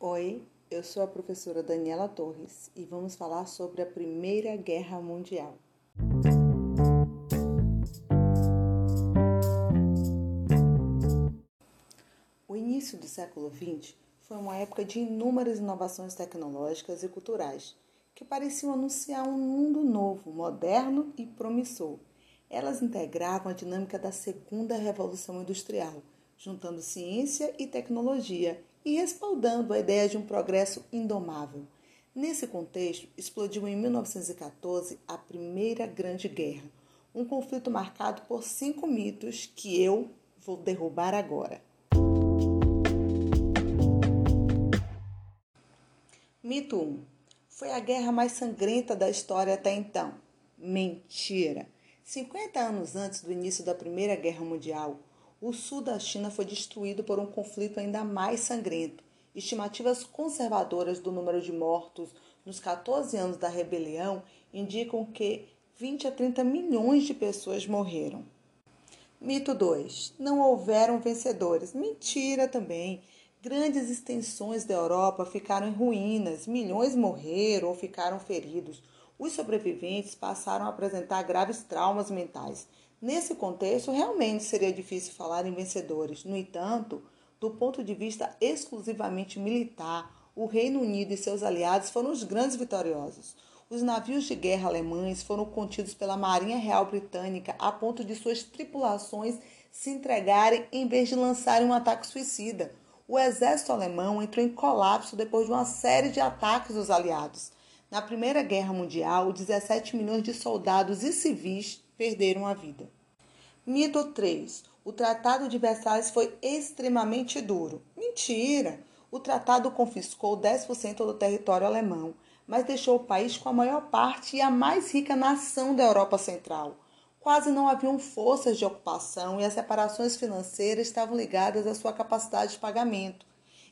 Oi, eu sou a professora Daniela Torres e vamos falar sobre a Primeira Guerra Mundial. O início do século XX foi uma época de inúmeras inovações tecnológicas e culturais que pareciam anunciar um mundo novo, moderno e promissor. Elas integravam a dinâmica da Segunda Revolução Industrial, juntando ciência e tecnologia e respaldando a ideia de um progresso indomável. Nesse contexto, explodiu em 1914 a Primeira Grande Guerra, um conflito marcado por cinco mitos que eu vou derrubar agora. Mito 1. Foi a guerra mais sangrenta da história até então. Mentira! 50 anos antes do início da Primeira Guerra Mundial, o sul da China foi destruído por um conflito ainda mais sangrento. Estimativas conservadoras do número de mortos nos 14 anos da rebelião indicam que 20 a 30 milhões de pessoas morreram. Mito 2. Não houveram vencedores. Mentira também. Grandes extensões da Europa ficaram em ruínas, milhões morreram ou ficaram feridos. Os sobreviventes passaram a apresentar graves traumas mentais. Nesse contexto, realmente seria difícil falar em vencedores. No entanto, do ponto de vista exclusivamente militar, o Reino Unido e seus aliados foram os grandes vitoriosos. Os navios de guerra alemães foram contidos pela Marinha Real Britânica a ponto de suas tripulações se entregarem em vez de lançarem um ataque suicida. O exército alemão entrou em colapso depois de uma série de ataques dos aliados. Na Primeira Guerra Mundial, 17 milhões de soldados e civis perderam a vida. Mito 3. O Tratado de Versalhes foi extremamente duro. Mentira! O tratado confiscou 10% do território alemão, mas deixou o país com a maior parte e a mais rica nação da Europa Central. Quase não haviam forças de ocupação e as separações financeiras estavam ligadas à sua capacidade de pagamento.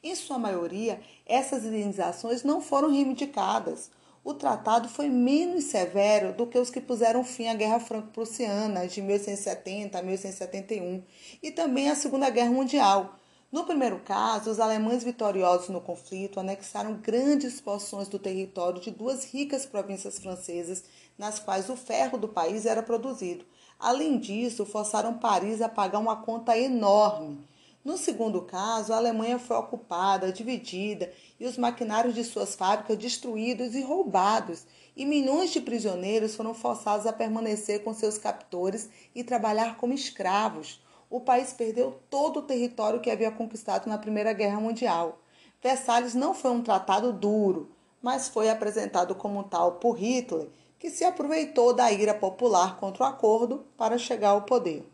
Em sua maioria, essas indenizações não foram reivindicadas o tratado foi menos severo do que os que puseram fim à Guerra Franco-Prussiana de 1870 a 1871 e também à Segunda Guerra Mundial. No primeiro caso, os alemães vitoriosos no conflito anexaram grandes porções do território de duas ricas províncias francesas, nas quais o ferro do país era produzido. Além disso, forçaram Paris a pagar uma conta enorme. No segundo caso, a Alemanha foi ocupada, dividida e os maquinários de suas fábricas destruídos e roubados, e milhões de prisioneiros foram forçados a permanecer com seus captores e trabalhar como escravos. O país perdeu todo o território que havia conquistado na Primeira Guerra Mundial. Versalhes não foi um tratado duro, mas foi apresentado como tal por Hitler, que se aproveitou da ira popular contra o acordo para chegar ao poder.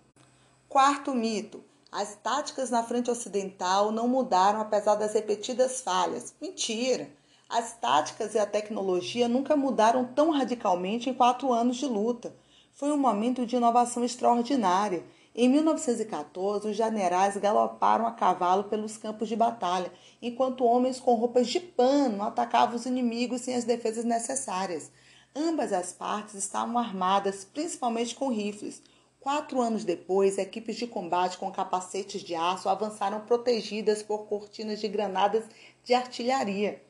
Quarto mito: as táticas na frente ocidental não mudaram apesar das repetidas falhas. Mentira! As táticas e a tecnologia nunca mudaram tão radicalmente em quatro anos de luta. Foi um momento de inovação extraordinária. Em 1914, os generais galoparam a cavalo pelos campos de batalha, enquanto homens com roupas de pano atacavam os inimigos sem as defesas necessárias. Ambas as partes estavam armadas, principalmente com rifles. Quatro anos depois, equipes de combate com capacetes de aço avançaram protegidas por cortinas de granadas de artilharia.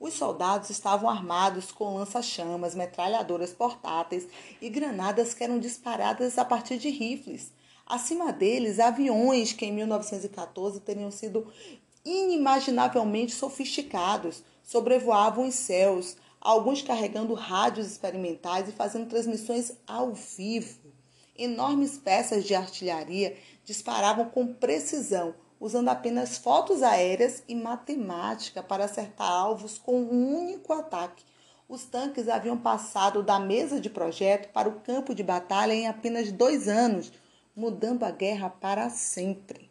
Os soldados estavam armados com lança-chamas, metralhadoras portáteis e granadas que eram disparadas a partir de rifles. Acima deles, aviões que em 1914 teriam sido inimaginavelmente sofisticados sobrevoavam os céus, alguns carregando rádios experimentais e fazendo transmissões ao vivo. Enormes peças de artilharia disparavam com precisão, usando apenas fotos aéreas e matemática para acertar alvos com um único ataque. Os tanques haviam passado da mesa de projeto para o campo de batalha em apenas dois anos, mudando a guerra para sempre.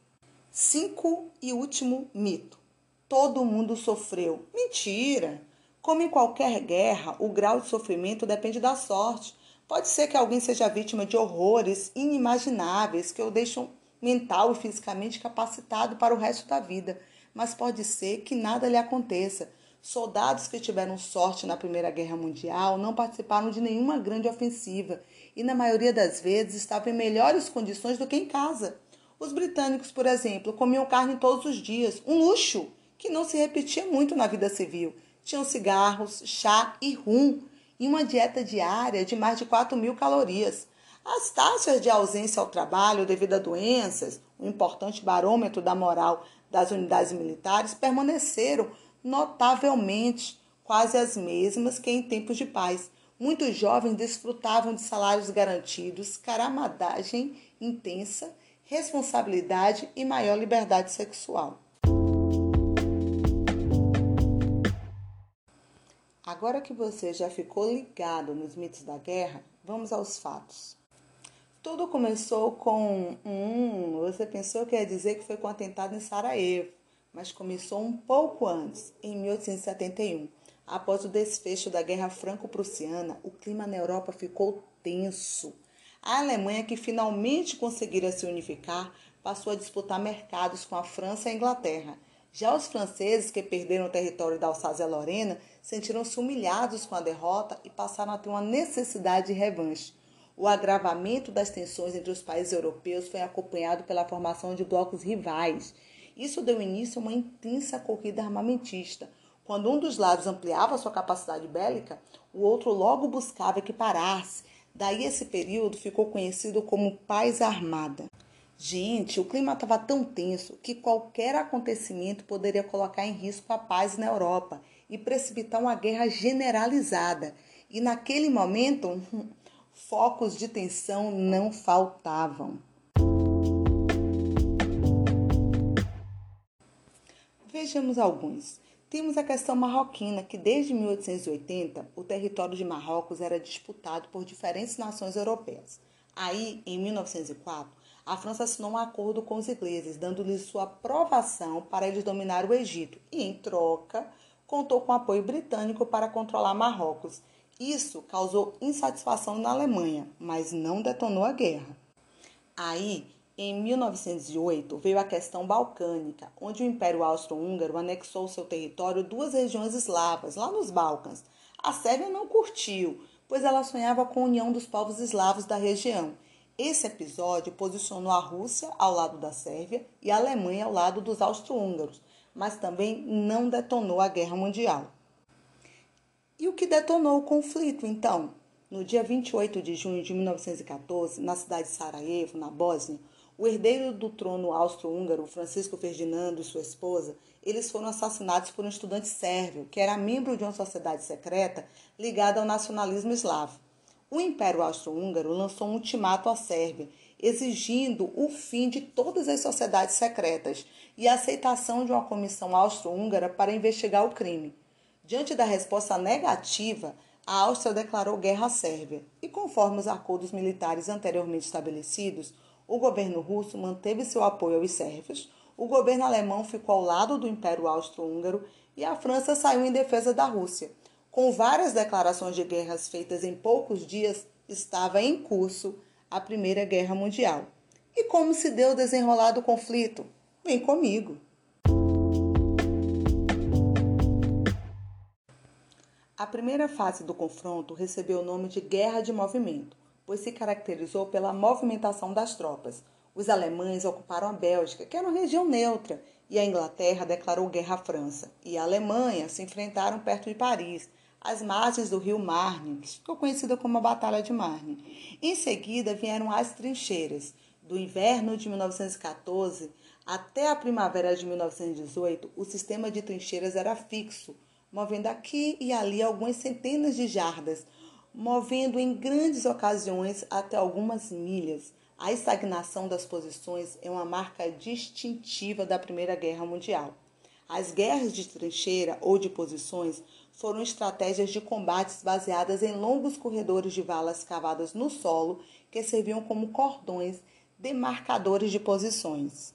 Cinco e último mito: todo mundo sofreu. Mentira! Como em qualquer guerra, o grau de sofrimento depende da sorte. Pode ser que alguém seja vítima de horrores inimagináveis que o deixam mental e fisicamente capacitado para o resto da vida, mas pode ser que nada lhe aconteça. Soldados que tiveram sorte na Primeira Guerra Mundial não participaram de nenhuma grande ofensiva e, na maioria das vezes, estavam em melhores condições do que em casa. Os britânicos, por exemplo, comiam carne todos os dias, um luxo que não se repetia muito na vida civil. Tinham cigarros, chá e rum, e uma dieta diária de mais de 4 mil calorias. As taxas de ausência ao trabalho devido a doenças, um importante barômetro da moral das unidades militares, permaneceram notavelmente quase as mesmas que em tempos de paz. Muitos jovens desfrutavam de salários garantidos, caramadagem intensa responsabilidade e maior liberdade sexual. Agora que você já ficou ligado nos mitos da guerra, vamos aos fatos. Tudo começou com um. Você pensou que ia dizer que foi com o atentado em Sarajevo, mas começou um pouco antes, em 1871. Após o desfecho da Guerra Franco-Prussiana, o clima na Europa ficou tenso. A Alemanha, que finalmente conseguira se unificar, passou a disputar mercados com a França e a Inglaterra. Já os franceses, que perderam o território da Alsácia-Lorena, sentiram-se humilhados com a derrota e passaram a ter uma necessidade de revanche. O agravamento das tensões entre os países europeus foi acompanhado pela formação de blocos rivais. Isso deu início a uma intensa corrida armamentista. Quando um dos lados ampliava sua capacidade bélica, o outro logo buscava equiparar-se Daí esse período ficou conhecido como paz armada. Gente, o clima estava tão tenso que qualquer acontecimento poderia colocar em risco a paz na Europa e precipitar uma guerra generalizada. E naquele momento, focos de tensão não faltavam. Vejamos alguns. Temos a questão marroquina, que desde 1880 o território de Marrocos era disputado por diferentes nações europeias. Aí, em 1904, a França assinou um acordo com os ingleses, dando-lhes sua aprovação para eles dominar o Egito e, em troca, contou com apoio britânico para controlar Marrocos. Isso causou insatisfação na Alemanha, mas não detonou a guerra. Aí, em 1908, veio a questão balcânica, onde o Império Austro-Húngaro anexou seu território duas regiões eslavas, lá nos Balcãs. A Sérvia não curtiu, pois ela sonhava com a união dos povos eslavos da região. Esse episódio posicionou a Rússia ao lado da Sérvia e a Alemanha ao lado dos austro-húngaros, mas também não detonou a Guerra Mundial. E o que detonou o conflito, então? No dia 28 de junho de 1914, na cidade de Sarajevo, na Bósnia, o herdeiro do trono austro-húngaro, Francisco Ferdinando e sua esposa, eles foram assassinados por um estudante sérvio, que era membro de uma sociedade secreta ligada ao nacionalismo eslavo. O Império Austro-Húngaro lançou um ultimato à Sérvia, exigindo o fim de todas as sociedades secretas e a aceitação de uma comissão austro-húngara para investigar o crime. Diante da resposta negativa, a Áustria declarou guerra à Sérvia e, conforme os acordos militares anteriormente estabelecidos, o governo russo manteve seu apoio aos sérvios, o governo alemão ficou ao lado do Império Austro-Húngaro e a França saiu em defesa da Rússia. Com várias declarações de guerras feitas em poucos dias, estava em curso a Primeira Guerra Mundial. E como se deu o desenrolar do conflito? Vem comigo! A primeira fase do confronto recebeu o nome de Guerra de Movimento pois se caracterizou pela movimentação das tropas. Os alemães ocuparam a Bélgica, que era uma região neutra, e a Inglaterra declarou guerra à França. E a Alemanha se enfrentaram perto de Paris, às margens do rio Marne, que ficou conhecida como a Batalha de Marne. Em seguida vieram as trincheiras. Do inverno de 1914 até a primavera de 1918, o sistema de trincheiras era fixo, movendo aqui e ali algumas centenas de jardas, movendo em grandes ocasiões até algumas milhas. A estagnação das posições é uma marca distintiva da Primeira Guerra Mundial. As guerras de trincheira ou de posições foram estratégias de combates baseadas em longos corredores de valas cavadas no solo que serviam como cordões demarcadores de posições.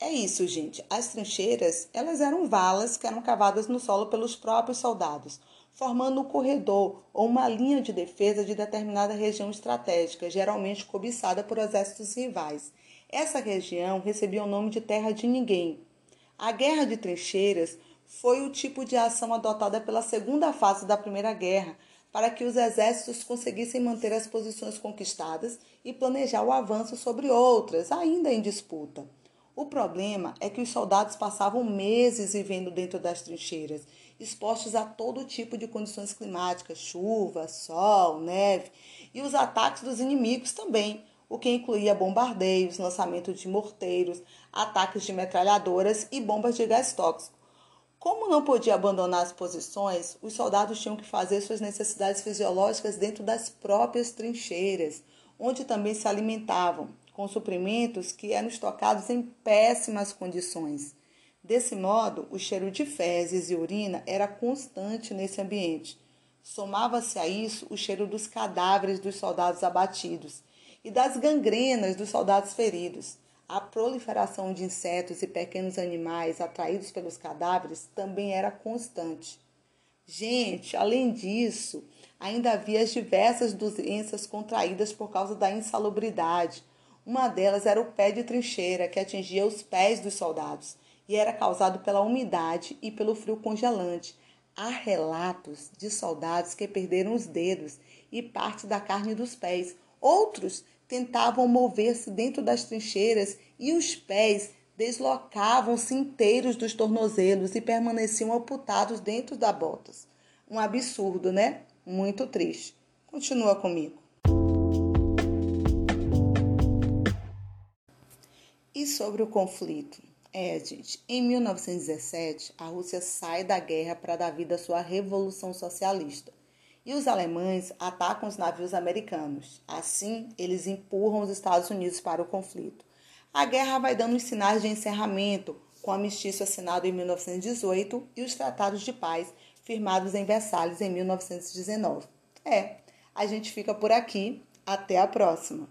É isso, gente. As trincheiras, elas eram valas que eram cavadas no solo pelos próprios soldados, formando um corredor ou uma linha de defesa de determinada região estratégica, geralmente cobiçada por exércitos rivais. Essa região recebia o nome de Terra de Ninguém. A Guerra de Trincheiras foi o tipo de ação adotada pela segunda fase da Primeira Guerra para que os exércitos conseguissem manter as posições conquistadas e planejar o avanço sobre outras, ainda em disputa. O problema é que os soldados passavam meses vivendo dentro das trincheiras, expostos a todo tipo de condições climáticas, chuva, sol, neve, e os ataques dos inimigos também, o que incluía bombardeios, lançamento de morteiros, ataques de metralhadoras e bombas de gás tóxico. Como não podia abandonar as posições, os soldados tinham que fazer suas necessidades fisiológicas dentro das próprias trincheiras, onde também se alimentavam, com suprimentos que eram estocados em péssimas condições. Desse modo, o cheiro de fezes e urina era constante nesse ambiente. Somava-se a isso o cheiro dos cadáveres dos soldados abatidos e das gangrenas dos soldados feridos. A proliferação de insetos e pequenos animais atraídos pelos cadáveres também era constante. Gente, além disso, ainda havia as diversas doenças contraídas por causa da insalubridade, uma delas era o pé de trincheira, que atingia os pés dos soldados e era causado pela umidade e pelo frio congelante. Há relatos de soldados que perderam os dedos e parte da carne dos pés. Outros tentavam mover-se dentro das trincheiras e os pés deslocavam-se inteiros dos tornozelos e permaneciam amputados dentro das botas. Um absurdo, né? Muito triste. Continua comigo. E sobre o conflito? É, gente, em 1917, a Rússia sai da guerra para dar vida à sua revolução socialista. E os alemães atacam os navios americanos. Assim, eles empurram os Estados Unidos para o conflito. A guerra vai dando os sinais de encerramento, com o amistício assinado em 1918 e os tratados de paz firmados em Versalhes em 1919. É, a gente fica por aqui. Até a próxima!